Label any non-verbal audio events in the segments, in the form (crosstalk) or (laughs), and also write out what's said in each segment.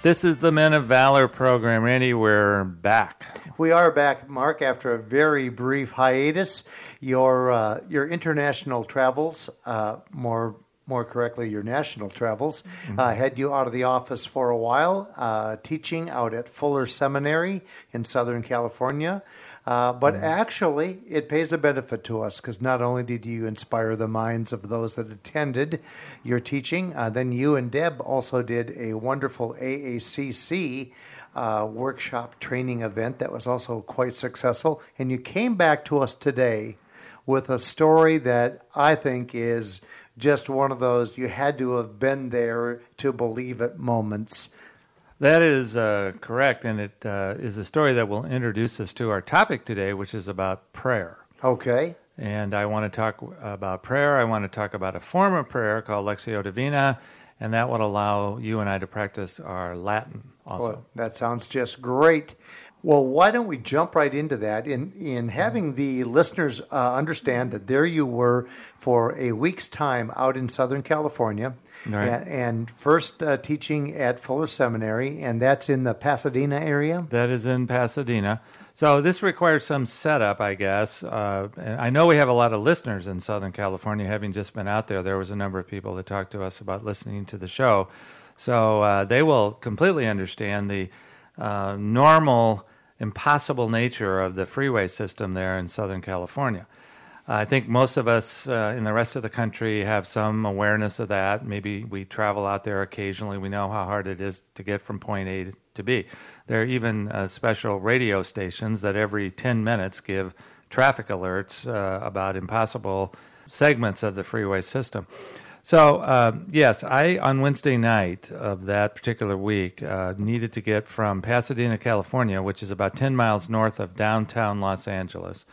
This is the Men of Valor program. Randy, we're back. We are back, Mark, after a very brief hiatus. Your uh, your international travels, uh, more more correctly, your national travels, mm-hmm. uh, had you out of the office for a while, uh, teaching out at Fuller Seminary in Southern California. Uh, but mm. actually, it pays a benefit to us because not only did you inspire the minds of those that attended your teaching, uh, then you and Deb also did a wonderful AACC uh, workshop training event that was also quite successful. And you came back to us today with a story that I think is just one of those you had to have been there to believe it moments. That is uh, correct, and it uh, is a story that will introduce us to our topic today, which is about prayer. Okay. And I want to talk about prayer. I want to talk about a form of prayer called Lectio Divina, and that would allow you and I to practice our Latin also. Well, that sounds just great. Well, why don't we jump right into that in, in having the listeners uh, understand that there you were for a week's time out in Southern California right. and, and, first uh, teaching at Fuller Seminary, and that's in the Pasadena area? That is in Pasadena. So this requires some setup, I guess. Uh, I know we have a lot of listeners in Southern California. Having just been out there, there was a number of people that talked to us about listening to the show. So uh, they will completely understand the uh, normal, impossible nature of the freeway system there in Southern California. I think most of us uh, in the rest of the country have some awareness of that. Maybe we travel out there occasionally. We know how hard it is to get from point A to B. There are even uh, special radio stations that every 10 minutes give traffic alerts uh, about impossible segments of the freeway system. So uh, yes, I on Wednesday night of that particular week uh, needed to get from Pasadena, California, which is about 10 miles north of downtown Los Angeles,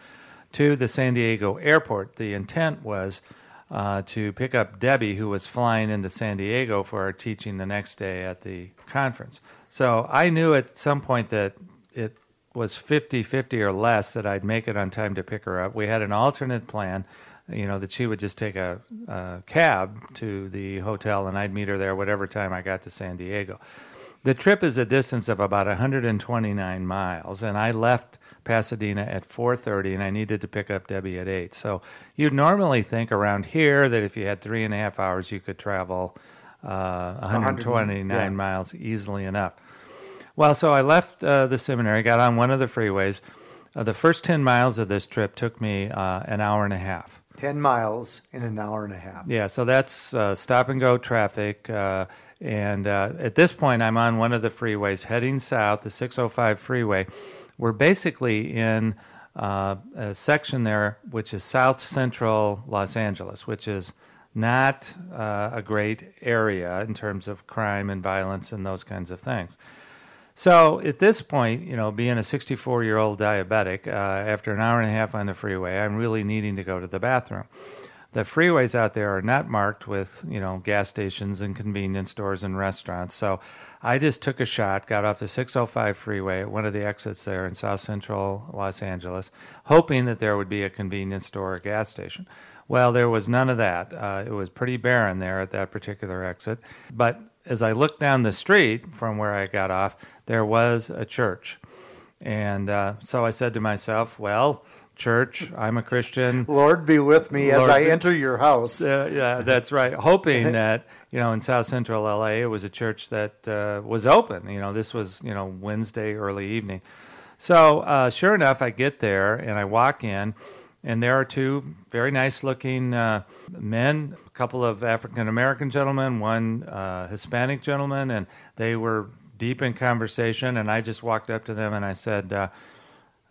to the San Diego airport. The intent was uh, to pick up Debbie, who was flying into San Diego for our teaching the next day at the conference. So I knew at some point that it was 50 50 or less that I'd make it on time to pick her up. We had an alternate plan you know, that she would just take a, a, cab to the hotel and I'd meet her there whatever time I got to San Diego. The trip is a distance of about 129 miles, and I left Pasadena at 4:30, and I needed to pick up Debbie at 8. So you'd normally think around here that if you had three and a half hours, you could travel uh, 129 yeah. miles easily enough. Well, so I left uh, the seminary, got on one of the freeways. Uh, the first 10 miles of this trip took me uh, an hour and a half. 10 miles in an hour and a half. Yeah, so that's uh, stop and go traffic. Uh, and uh, at this point, I'm on one of the freeways heading south, the 605 freeway. We're basically in uh, a section there which is south central Los Angeles, which is not uh, a great area in terms of crime and violence and those kinds of things. So at this point, you know, being a 64 year old diabetic, uh, after an hour and a half on the freeway, I'm really needing to go to the bathroom. The freeways out there are not marked with, you know, gas stations and convenience stores and restaurants. So I just took a shot, got off the 605 freeway at one of the exits there in South Central Los Angeles, hoping that there would be a convenience store or gas station. Well, there was none of that. Uh, it was pretty barren there at that particular exit. But as I looked down the street from where I got off, there was a church. And uh, so I said to myself, well, church, I'm a Christian. (laughs) Lord be with me Lord as I be- enter your house. Uh, yeah, that's right. (laughs) Hoping that, you know, in South Central LA, it was a church that uh, was open. You know, this was, you know, Wednesday early evening. So uh, sure enough, I get there and I walk in and there are two very nice looking uh, men, a couple of African American gentlemen, one uh, Hispanic gentleman, and they were deep in conversation. And I just walked up to them and I said, uh,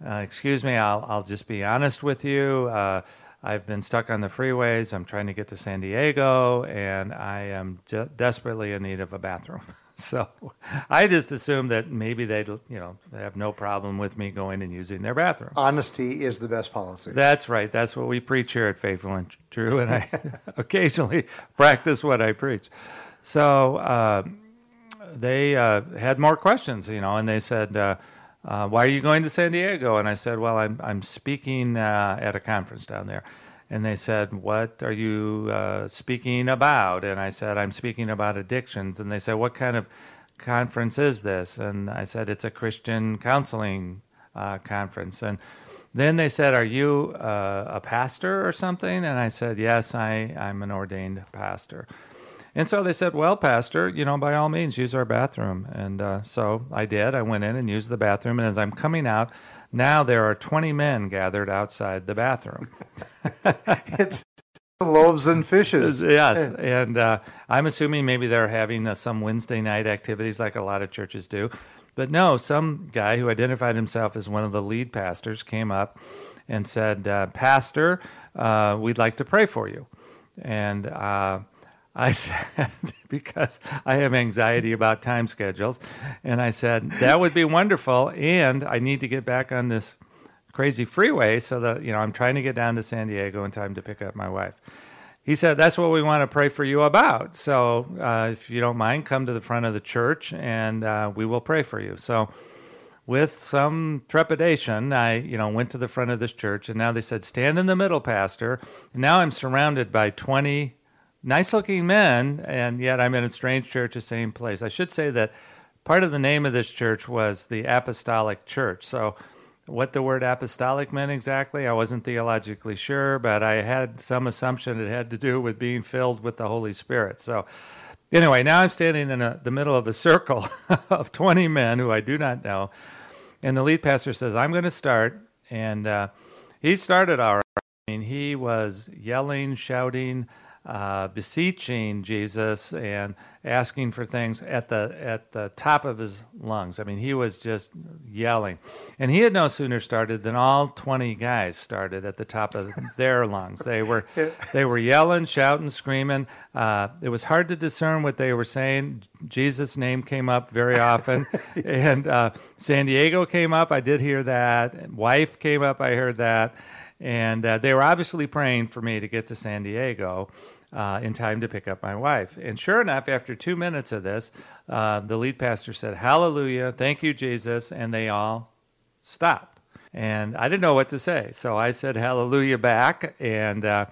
uh Excuse me, I'll, I'll just be honest with you. Uh, I've been stuck on the freeways. I'm trying to get to San Diego, and I am de- desperately in need of a bathroom. (laughs) (laughs) so I just assumed that maybe they'd, you know, they have no problem with me going and using their bathroom. Honesty is the best policy. That's right. That's what we preach here at Faithful and True, and I (laughs) occasionally practice what I preach. So uh, they uh, had more questions, you know, and they said, uh, uh "Why are you going to San Diego?" And I said, "Well, I'm I'm speaking uh, at a conference down there." And they said, What are you uh, speaking about? And I said, I'm speaking about addictions. And they said, What kind of conference is this? And I said, It's a Christian counseling uh, conference. And then they said, Are you uh, a pastor or something? And I said, Yes, I, I'm an ordained pastor. And so they said, Well, Pastor, you know, by all means, use our bathroom. And uh, so I did. I went in and used the bathroom. And as I'm coming out, now there are 20 men gathered outside the bathroom. (laughs) it's loaves and fishes. (laughs) Yes. And uh, I'm assuming maybe they're having uh, some Wednesday night activities like a lot of churches do. But no, some guy who identified himself as one of the lead pastors came up and said, uh, Pastor, uh, we'd like to pray for you. And uh, I (laughs) said, because I have anxiety about time schedules, and I said, that would be wonderful. And I need to get back on this crazy freeway so that, you know, I'm trying to get down to San Diego in time to pick up my wife. He said, that's what we want to pray for you about. So uh, if you don't mind, come to the front of the church and uh, we will pray for you. So with some trepidation, I, you know, went to the front of this church, and now they said, stand in the middle, pastor. And now I'm surrounded by 20 nice looking men, and yet I'm in a strange church, the same place. I should say that part of the name of this church was the Apostolic Church. So, what the word apostolic meant exactly, I wasn't theologically sure, but I had some assumption it had to do with being filled with the Holy Spirit. So, anyway, now I'm standing in a, the middle of a circle (laughs) of 20 men who I do not know. And the lead pastor says, I'm going to start. And uh, he started our, I mean, he was yelling, shouting, uh, beseeching Jesus and asking for things at the at the top of his lungs. I mean, he was just yelling, and he had no sooner started than all twenty guys started at the top of their (laughs) lungs. They were they were yelling, shouting, screaming. Uh, it was hard to discern what they were saying. Jesus' name came up very often, (laughs) and uh, San Diego came up. I did hear that. Wife came up. I heard that. And uh, they were obviously praying for me to get to San Diego uh, in time to pick up my wife. And sure enough, after two minutes of this, uh, the lead pastor said, Hallelujah, thank you, Jesus. And they all stopped. And I didn't know what to say. So I said, Hallelujah back. And uh,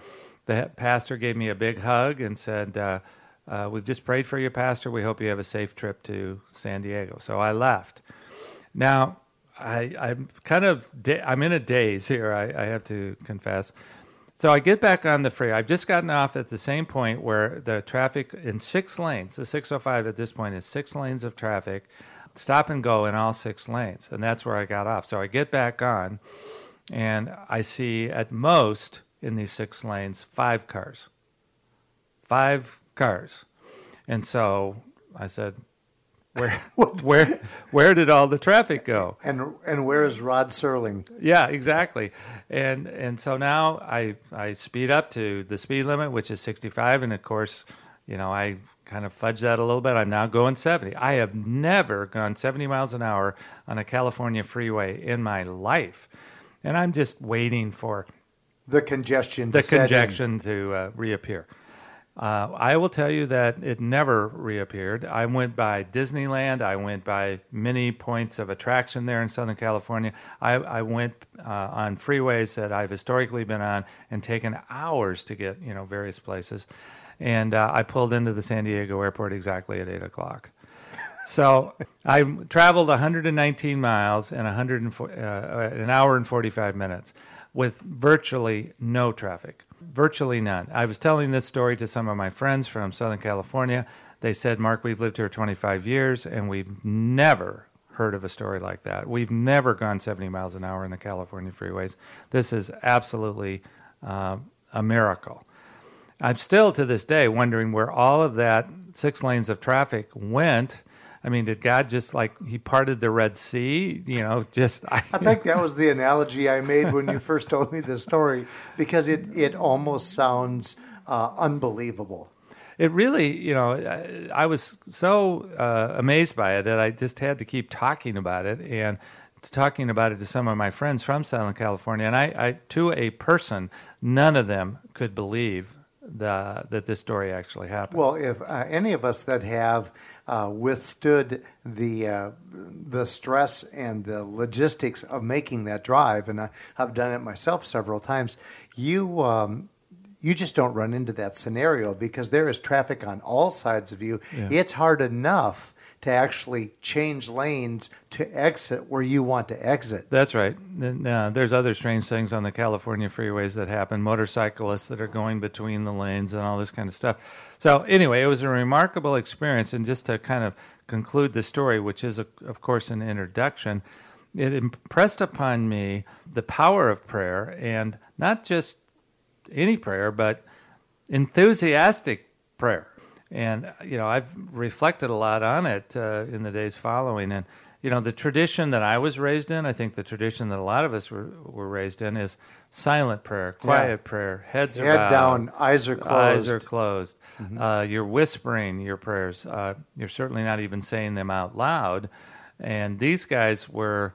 the pastor gave me a big hug and said, uh, uh, We've just prayed for you, Pastor. We hope you have a safe trip to San Diego. So I left. Now, I, am kind of da- I'm in a daze here. I, I have to confess. So I get back on the freeway. I've just gotten off at the same point where the traffic in six lanes, the 605 at this point is six lanes of traffic, stop and go in all six lanes. And that's where I got off. So I get back on and I see at most in these six lanes five cars. Five cars. And so I said, where, where, where did all the traffic go? And and where is Rod Serling? Yeah, exactly. And and so now I I speed up to the speed limit, which is 65, and of course, you know I kind of fudge that a little bit. I'm now going 70. I have never gone 70 miles an hour on a California freeway in my life, and I'm just waiting for the congestion, the congestion to uh, reappear. Uh, I will tell you that it never reappeared. I went by Disneyland. I went by many points of attraction there in Southern California. I, I went uh, on freeways that I've historically been on and taken hours to get, you know, various places. And uh, I pulled into the San Diego airport exactly at eight o'clock. So I traveled 119 miles in 104, uh, an hour and 45 minutes with virtually no traffic. Virtually none. I was telling this story to some of my friends from Southern California. They said, Mark, we've lived here 25 years and we've never heard of a story like that. We've never gone 70 miles an hour in the California freeways. This is absolutely uh, a miracle. I'm still to this day wondering where all of that six lanes of traffic went I mean, did God just like he parted the Red Sea? You know, just I, I think that was the analogy I made when you first told me the story because it it almost sounds uh, unbelievable. it really, you know, I, I was so uh, amazed by it that I just had to keep talking about it and talking about it to some of my friends from Southern California. And I, I to a person, none of them could believe the, that this story actually happened. Well, if uh, any of us that have uh, withstood the uh, the stress and the logistics of making that drive, and I, have done it myself several times, you um, you just don't run into that scenario because there is traffic on all sides of you. Yeah. It's hard enough to actually change lanes to exit where you want to exit. That's right. Uh, there's other strange things on the California freeways that happen motorcyclists that are going between the lanes and all this kind of stuff. So, anyway, it was a remarkable experience. And just to kind of conclude the story, which is, a, of course, an introduction, it impressed upon me the power of prayer and not just any prayer, but enthusiastic prayer and you know I've reflected a lot on it uh, in the days following, and you know the tradition that I was raised in, I think the tradition that a lot of us were, were raised in is silent prayer, quiet yeah. prayer, heads head are down, eyes are closed, eyes are closed. Mm-hmm. Uh, you're whispering your prayers. Uh, you're certainly not even saying them out loud. And these guys were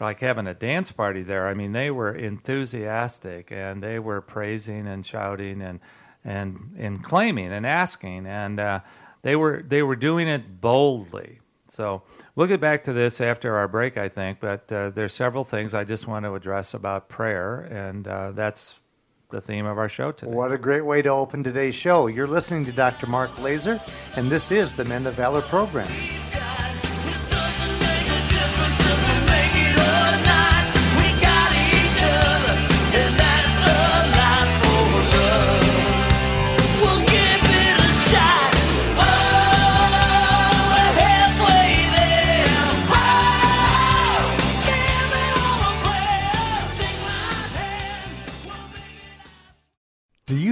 like having a dance party there. I mean, they were enthusiastic and they were praising and shouting and and and claiming and asking, and uh, they were they were doing it boldly. So we'll get back to this after our break, I think. But uh, there's several things I just want to address about prayer, and uh, that's the theme of our show today. What a great way to open today's show! You're listening to Dr. Mark Laaser, and this is the Men of Valor program.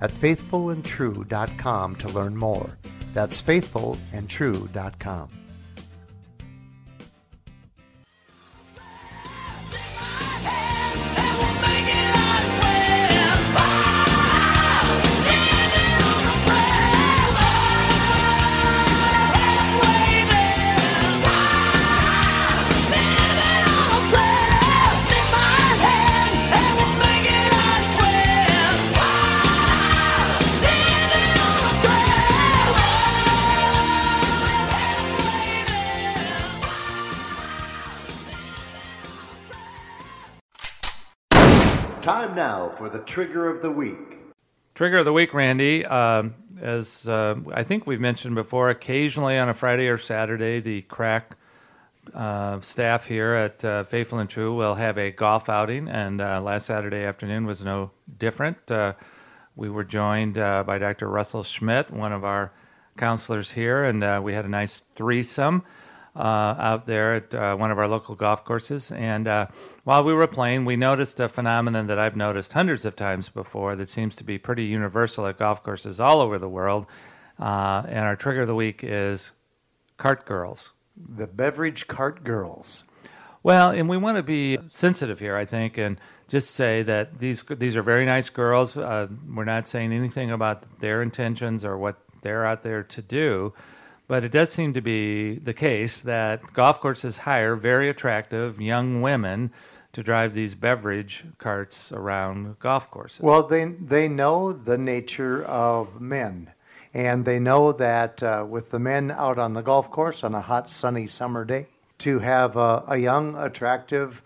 at faithfulandtrue.com to learn more. That's faithfulandtrue.com. now for the trigger of the week. Trigger of the week, Randy. Uh, as uh, I think we've mentioned before, occasionally on a Friday or Saturday, the crack uh, staff here at uh, Faithful and True will have a golf outing, and uh, last Saturday afternoon was no different. Uh, we were joined by Dr. Russell Schmidt, one of our counselors here, and we had a nice threesome out there at uh, one of our local golf courses. And uh, while we were playing, we noticed a phenomenon that I've noticed hundreds of times before that seems to be pretty universal at golf courses all over the world. Uh, and our trigger of the week is cart girls. The beverage cart girls. Well, and we want to be sensitive here, I think, and just say that these these are very nice girls. Uh, we're not saying anything about their intentions or what they're out there to do. But it does seem to be the case that golf courses hire very attractive young women to drive these beverage carts around golf courses. Well, they they know the nature of men, and they know that uh, with the men out on the golf course on a hot sunny summer day, to have a, a young, attractive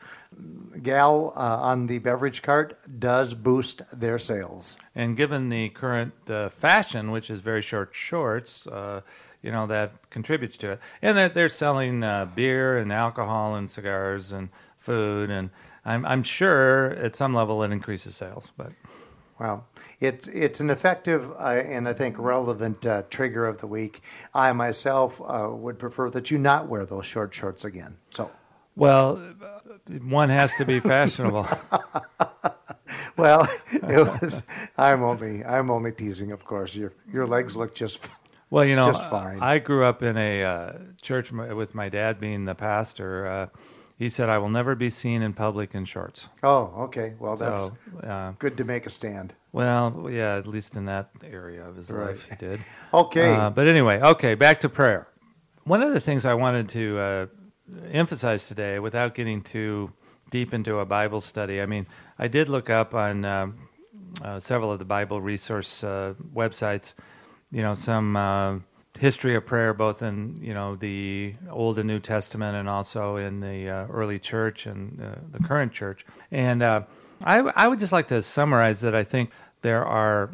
gal uh, on the beverage cart does boost their sales. And given the current uh, fashion, which is very short shorts, uh, you know that contributes to it. And that they're selling uh, beer and alcohol and cigars and food, and I'm, I'm sure at some level it increases sales. But well, it's it's an effective uh, and I think relevant uh, trigger of the week. I myself uh, would prefer that you not wear those short shorts again. So, well, one has to be fashionable. (laughs) well, it was. I'm only I'm only teasing, of course. Your your legs look just. Well, you know, just fine. I grew up in a uh, church with my dad being the pastor. Uh, he said, "I will never be seen in public in shorts." Oh, okay. Well, that's So, uh, good to make a stand. well, yeah, at least in that area of his Right. life, he did. (laughs) Okay. Uh, but anyway, okay, back to prayer. One of the things I wanted to uh, emphasize today, without getting too deep into a Bible study, I mean, I did look up on um, uh, several of the Bible resource uh, websites, you know, some uh, history of prayer, both in you know the Old and New Testament, and also in the uh, early church and uh, the current church. And uh, I, I would just like to summarize that I think there are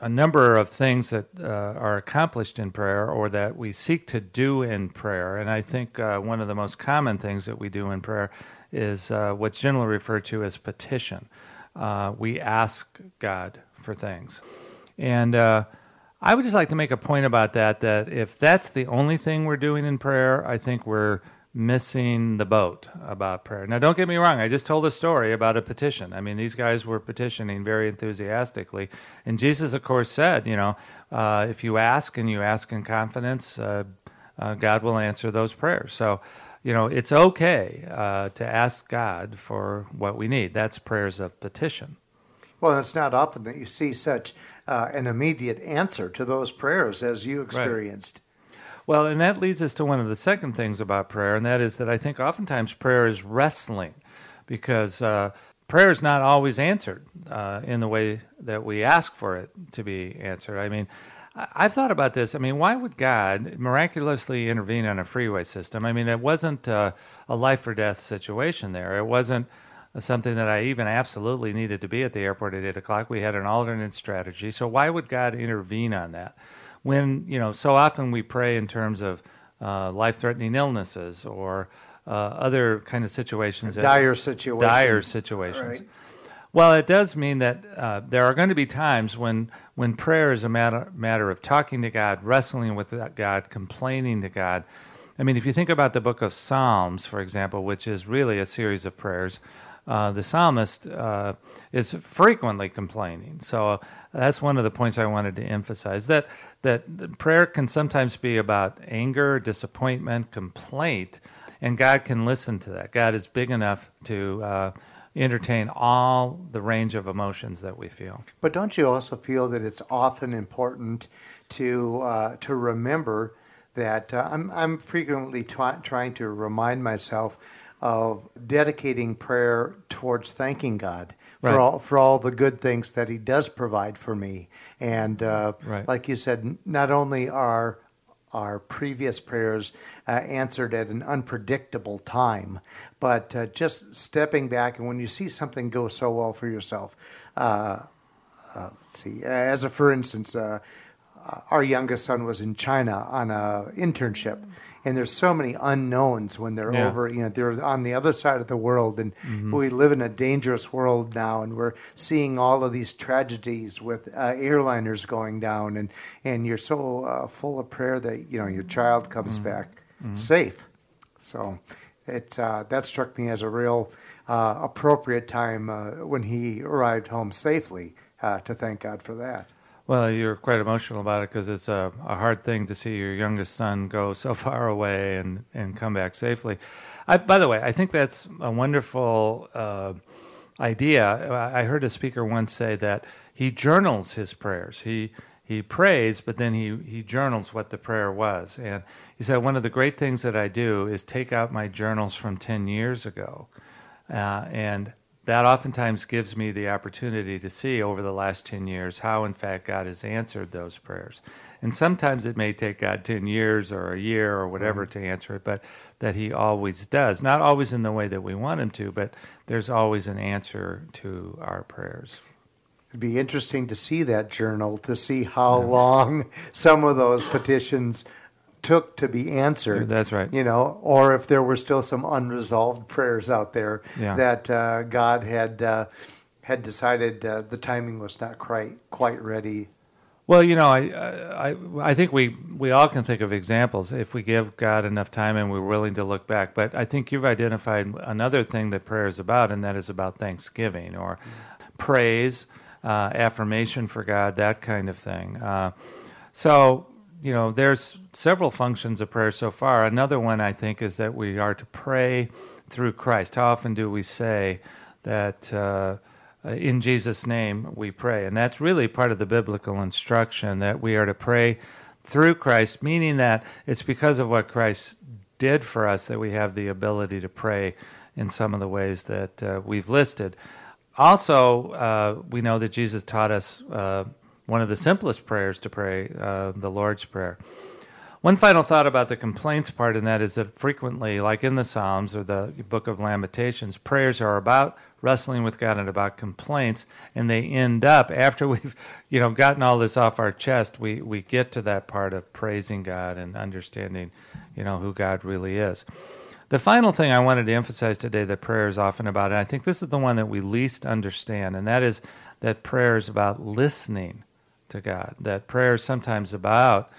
a number of things that uh, are accomplished in prayer or that we seek to do in prayer. And I think uh, one of the most common things that we do in prayer is what's generally referred to as petition. We ask God for things. And I would just like to make a point about that that if that's the only thing we're doing in prayer, I think we're missing the boat about prayer. Now, don't get me wrong, I just told a story about a petition. I mean, these guys were petitioning very enthusiastically. And Jesus, of course, said, you know, uh, if you ask and you ask in confidence, uh, uh, God will answer those prayers. So, you know, it's okay uh, to ask God for what we need. That's prayers of petition. Well, it's not often that you see such uh, an immediate answer to those prayers as you experienced. Well, and that leads us to one of the second things about prayer, and that is that I think oftentimes prayer is wrestling because uh, prayer is not always answered uh, in the way that we ask for it to be answered. I mean, I've thought about this. I mean, why would God miraculously intervene on a freeway system? I mean, it wasn't uh, a life or death situation there. It wasn't something that I even absolutely needed to be at the airport at eight o'clock. We had an alternate strategy. So why would God intervene on that? When you know, so often we pray in terms of uh, life-threatening illnesses or uh, other kind of situations. Dire situations. Dire situations. Right. Well, it does mean that uh, there are going to be times when, when prayer is a matter, matter of talking to God, wrestling with God, complaining to God. I mean, if you think about the book of Psalms, for example, which is really a series of prayers, uh, the psalmist uh, is frequently complaining. So that's one of the points I wanted to emphasize that that prayer can sometimes be about anger, disappointment, complaint, and God can listen to that. God is big enough to uh, entertain all the range of emotions that we feel. But don't you also feel that it's often important to uh, to remember that uh, I'm I'm frequently try- trying to remind myself of dedicating prayer towards thanking God for Right. all for all the good things that He does provide for me, and uh, Right. like you said, not only are our previous prayers uh, answered at an unpredictable time, but uh, just stepping back and when you see something go so well for yourself, uh, uh, let's see, as a for instance, uh, uh, our youngest son was in China on a internship, and there's so many unknowns when they're Yeah. over. You know, they're on the other side of the world, and we live in a dangerous world now, and we're seeing all of these tragedies with uh, airliners going down, and and you're so uh, full of prayer that you know your child comes back safe. So it uh, that struck me as a real uh, appropriate time uh, when he arrived home safely uh, to thank God for that. Well, you're quite emotional about it because it's a, a hard thing to see your youngest son go so (laughs) far away and, and come back safely. I, by the way, I think that's a wonderful uh, idea. I heard a speaker once say that he journals his prayers. He he prays, but then he, he journals what the prayer was. And he said, One of the great things that I do is take out my journals from 10 years ago uh, and that oftentimes gives me the opportunity to see over the last 10 years how, in fact, God has answered those prayers. And sometimes it may take God 10 years or a year or whatever mm-hmm. to answer it, but that He always does. Not always in the way that we want Him to, but there's always an answer to our prayers. It'd be interesting to see that journal to see how long (laughs) some of those petitions took to be answered. That's right. You know, or if there were still some unresolved prayers out there Yeah. that uh, God had uh, had decided uh, the timing was not quite quite ready. Well, you know, I, I, I think we, we all can think of examples if we give God enough time and we're willing to look back. But I think you've identified another thing that prayer is about, and that is about thanksgiving or praise, uh, affirmation for God, that kind of thing. Uh, so, you know, there's several functions of prayer so far. Another one I think is that we are to pray through Christ. How often do we say that? Uh, in Jesus' name we pray. And that's really part of the biblical instruction that we are to pray through Christ, meaning that it's because of what Christ did for us that we have the ability to pray in some of the ways that uh, we've listed. Also, uh, we know that Jesus taught us uh, one of the simplest prayers to pray, uh, the Lord's Prayer. One final thought about the complaints part, and that is that frequently, like in the Psalms or the book of Lamentations, prayers are about wrestling with God and about complaints, and they end up (laughs) after we've, you know, gotten all this off our chest. We we get to that part of praising God and understanding, you know, who God really is. The final thing I wanted to emphasize today that prayer is often about, and I think this is the one that we least understand, and that is that prayer is about listening to God. That prayer is sometimes about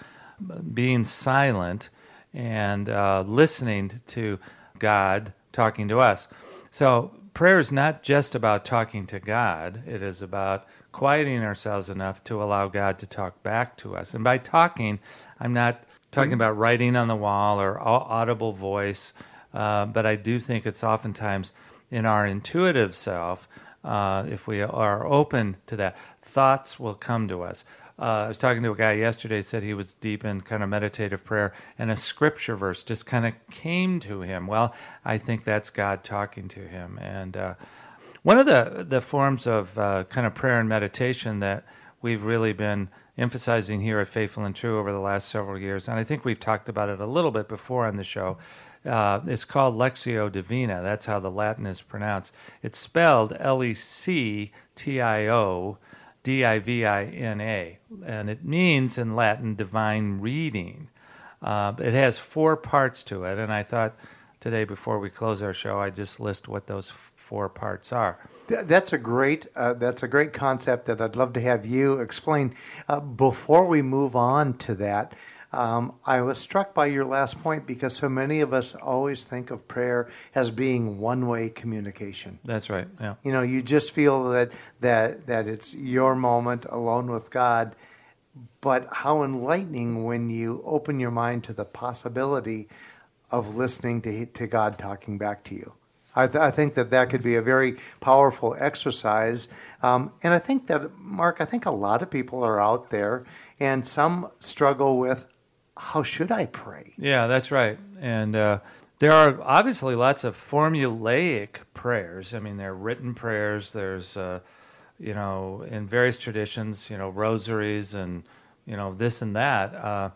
being silent and uh, listening to God talking to us. So, prayer is not just about talking to God, it is about quieting ourselves enough to allow God to talk back to us. And by talking, I'm not talking about writing on the wall or audible voice, uh, but I do think it's oftentimes in our intuitive self. Uh, if we are open to that, thoughts will come to us. Uh, I was talking to a guy yesterday, said he was deep in kind of meditative prayer, and a scripture verse just kind of came to him. Well, I think that's God talking to him. And uh, one of the, the forms of uh, kind of prayer and meditation that we've really been emphasizing here at Faithful and True over the last several years, and I think we've talked about it a little bit before on the show. Uh, it's called Lectio Divina. That's how the Latin is pronounced. It's spelled L E C T I O D I V I N A, and it means in Latin divine reading. Uh, it has four parts to it, and I thought today before we close our show, I just list what those four parts are. That's a great uh, that's a great concept that I'd love to have you explain. Uh, before we move on to that, um, I was struck by your last point because so many of us always think of prayer as being one way communication. That's right. Yeah. You know, you just feel that that that it's your moment alone with God. But how enlightening when you open your mind to the possibility of listening to to God talking back to you. I, th- I think that that could be a very powerful exercise, um, and I think that Mark, I think a lot of people are out there, and some struggle with how should I pray. Yeah, that's right. And uh, there are obviously lots of formulaic prayers. I mean, there are written prayers. There's, uh, you know, in various traditions, you know, rosaries and, you know, this and that. Uh,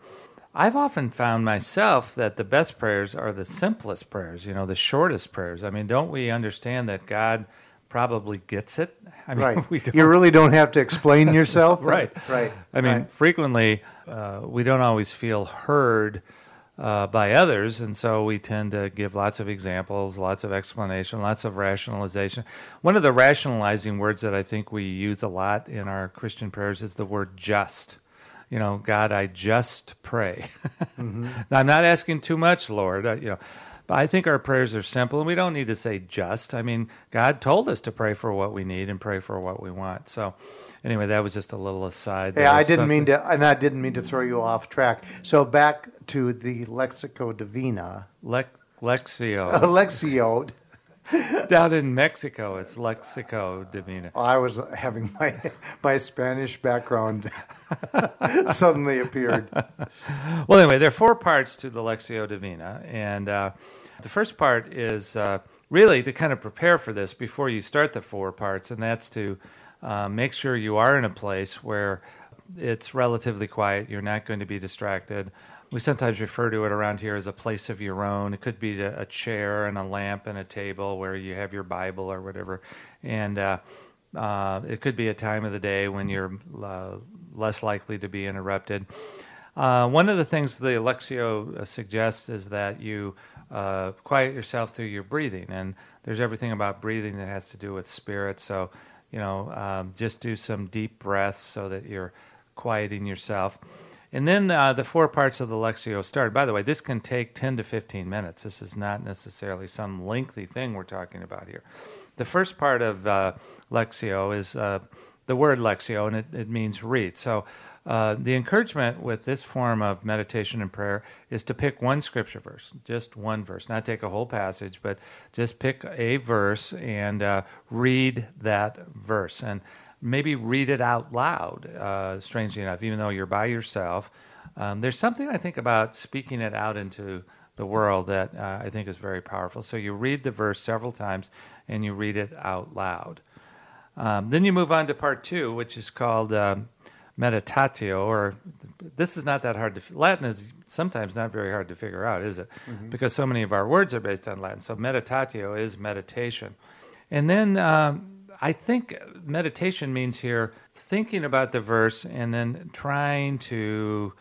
I've often found myself that the best prayers are the simplest prayers, you know, the shortest prayers. I mean, don't we understand that God probably gets it? I mean, Right. (laughs) we don't You really don't have to (laughs) explain yourself. right Right. i mean Right. frequently uh, we don't always feel heard uh, by others and so we tend to give lots of examples lots of explanation lots of rationalization one of the rationalizing words that i think we use a lot in our christian prayers is the word just you know god i just pray (laughs) i'm not asking too much lord I, you know I think our prayers are simple, and we don't need to say just. I mean, God told us to pray for what we need and pray for what we want. So, anyway, that was just a little aside. Yeah, I didn't mean to, and I didn't mean to throw you off track. So back to the Lexico Divina, Lex- Lexio. (laughs) Alexio. (laughs) Down in Mexico, it's Lexico Divina. I was having my my Spanish background (laughs) suddenly appeared. Well, anyway, there are four parts to the Lectio Divina, and uh, the first part is uh, really to kind of prepare for this before you start the four parts, and that's to uh, make sure you are in a place where it's relatively quiet. You're not going to be distracted. We sometimes refer to it around here as a place of your own. It could be a chair and a lamp and a table where you have your Bible or whatever. And uh, uh, it could be a time of the day when you're uh, less likely to be interrupted. Uh, one of the things the Lectio uh, suggests is that you uh, quiet yourself through your breathing. And there's everything about breathing that has to do with spirit. So, you know, um, just do some deep breaths so that you're quieting yourself. And then uh, the four parts of the Lectio start. By the way, this can take 10 to 15 minutes. This is not necessarily some lengthy thing we're talking about here. The first part of uh, Lectio is uh, the word Lectio, and it, it means read. So uh, the encouragement with this form of meditation and prayer is to pick one scripture verse, just one verse, not take a whole passage, but just pick a verse and uh, read that verse. And maybe read it out loud, uh, strangely enough, even though you're by yourself. Um, there's something I think about speaking it out into the world that uh, I think is very powerful. So you read the verse several times and you read it out loud. Um, then you move on to part two, which is called um, meditatio, or this is not that hard to. Latin is sometimes not very hard to figure out, is it? Mm-hmm. Because so many of our words are based on Latin. So meditatio is meditation, and then um, I think meditation means here thinking about the verse and then trying to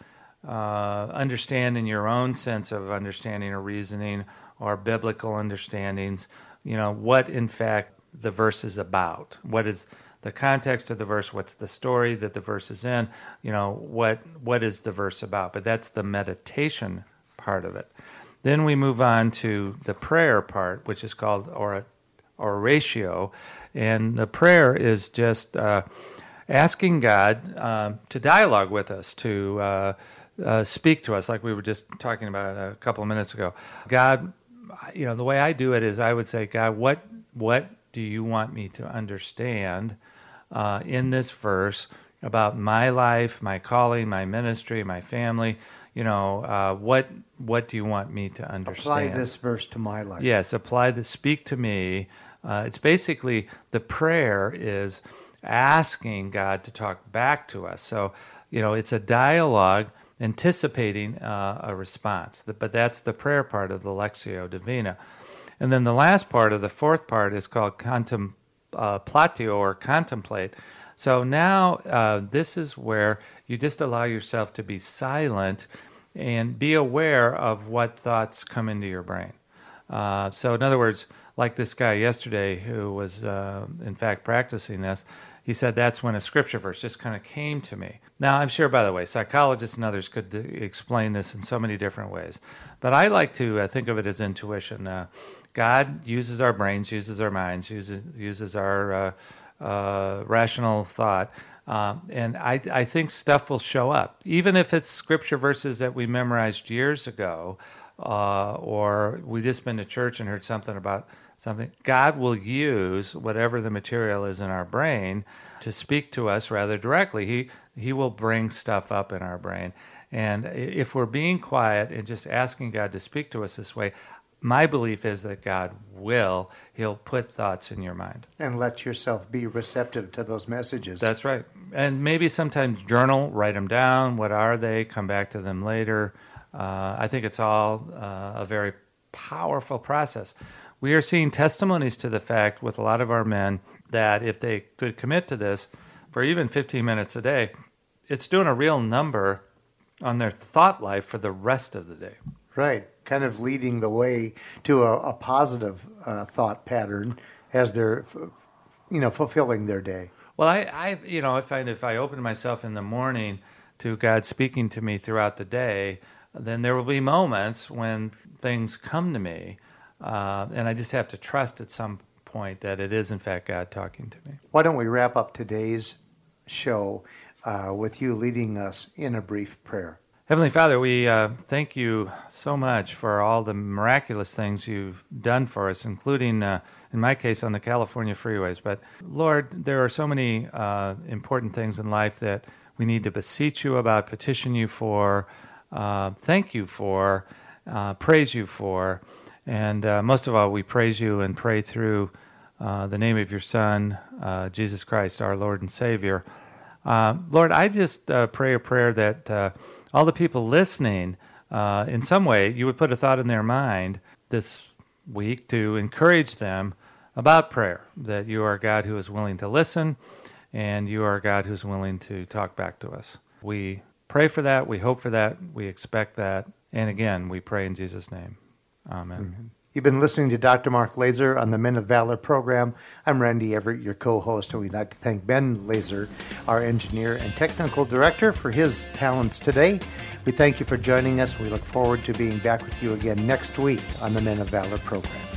uh, understand in your own sense of understanding or reasoning or biblical understandings, you know, what in fact the verse is about. What is the context of the verse? What's the story that the verse is in? You know, what what is the verse about? But that's the meditation part of it. Then we move on to the prayer part, which is called oratio, and the prayer is just uh, asking God uh, to dialogue with us, to uh, uh, speak to us, like we were just talking about a couple of minutes ago. God, you know, the way I do it is I would say, God, what what do you want me to understand uh, in this verse about my life, my calling, my ministry, my family? You know, uh, what what do you want me to understand? Apply this verse to my life. Yes, apply the speak to me uh, it's basically the prayer is asking God to talk back to us. So, you know, it's a dialogue anticipating uh, a response. But that's the prayer part of the Lectio Divina. And then the last part of the fourth part is called contemplatio or contemplate. So now uh, this is where you just allow yourself to be silent and be aware of what thoughts come into your brain. Uh, so, in other words, like this guy yesterday who was, uh, in fact, practicing this, he said that's when a scripture verse just kind of came to me. Now, I'm sure, by the way, psychologists and others could d- explain this in so many different ways, but I like to uh, think of it as intuition. Uh, God uses our brains, uses our minds, uses, uses our uh, uh rational thought. Um, and I, I think stuff will show up, even if it's scripture verses that we memorized years ago, uh, or we just been to church and heard something about something, God will use whatever the material is in our brain to speak to us rather directly. He, he will bring stuff up in our brain. And if we're being quiet and just asking God to speak to us this way, my belief is that God will. He'll put thoughts in your mind. And let yourself be receptive to those messages. That's right. And maybe sometimes journal, write them down. What are they? Come back to them later. Uh, I think it's all uh, a very powerful process we are seeing testimonies to the fact with a lot of our men that if they could commit to this for even 15 minutes a day, it's doing a real number on their thought life for the rest of the day. Right, kind of leading the way to a, a positive uh, thought pattern as they're, you know, fulfilling their day. Well, I, I, you know, I find if I open myself in the morning to God speaking to me throughout the day, then there will be moments when things come to me uh, and I just have to trust at some point that it is, in fact, God talking to me. Why don't we wrap up today's show uh, with you leading us in a brief prayer? Heavenly Father, we uh, thank you so much for all the miraculous things you've done for us, including, uh, in my case, on the California freeways. But Lord, there are so many uh, important things in life that we need to beseech you about, petition you for, uh, thank you for, praise you for. And uh, most of all, we praise you and pray through uh, the name of your Son, uh, Jesus Christ, our Lord and Savior. Uh, Lord, I just uh, pray a prayer that uh, all the people listening, in some way, you would put a thought in their mind this week to encourage them about prayer, that you are God who is willing to listen and you are God who's willing to talk back to us. We pray for that, we hope for that, we expect that, and again, we pray in Jesus' name. Amen. Amen. You've been listening to Dr. Mark Laaser on the Men of Valor program. I'm Randy Everett, your co host, and we'd like to thank Ben Laaser, our engineer and technical director, for his talents today. We thank you for joining us. We look forward to being back with you again next week on the Men of Valor program.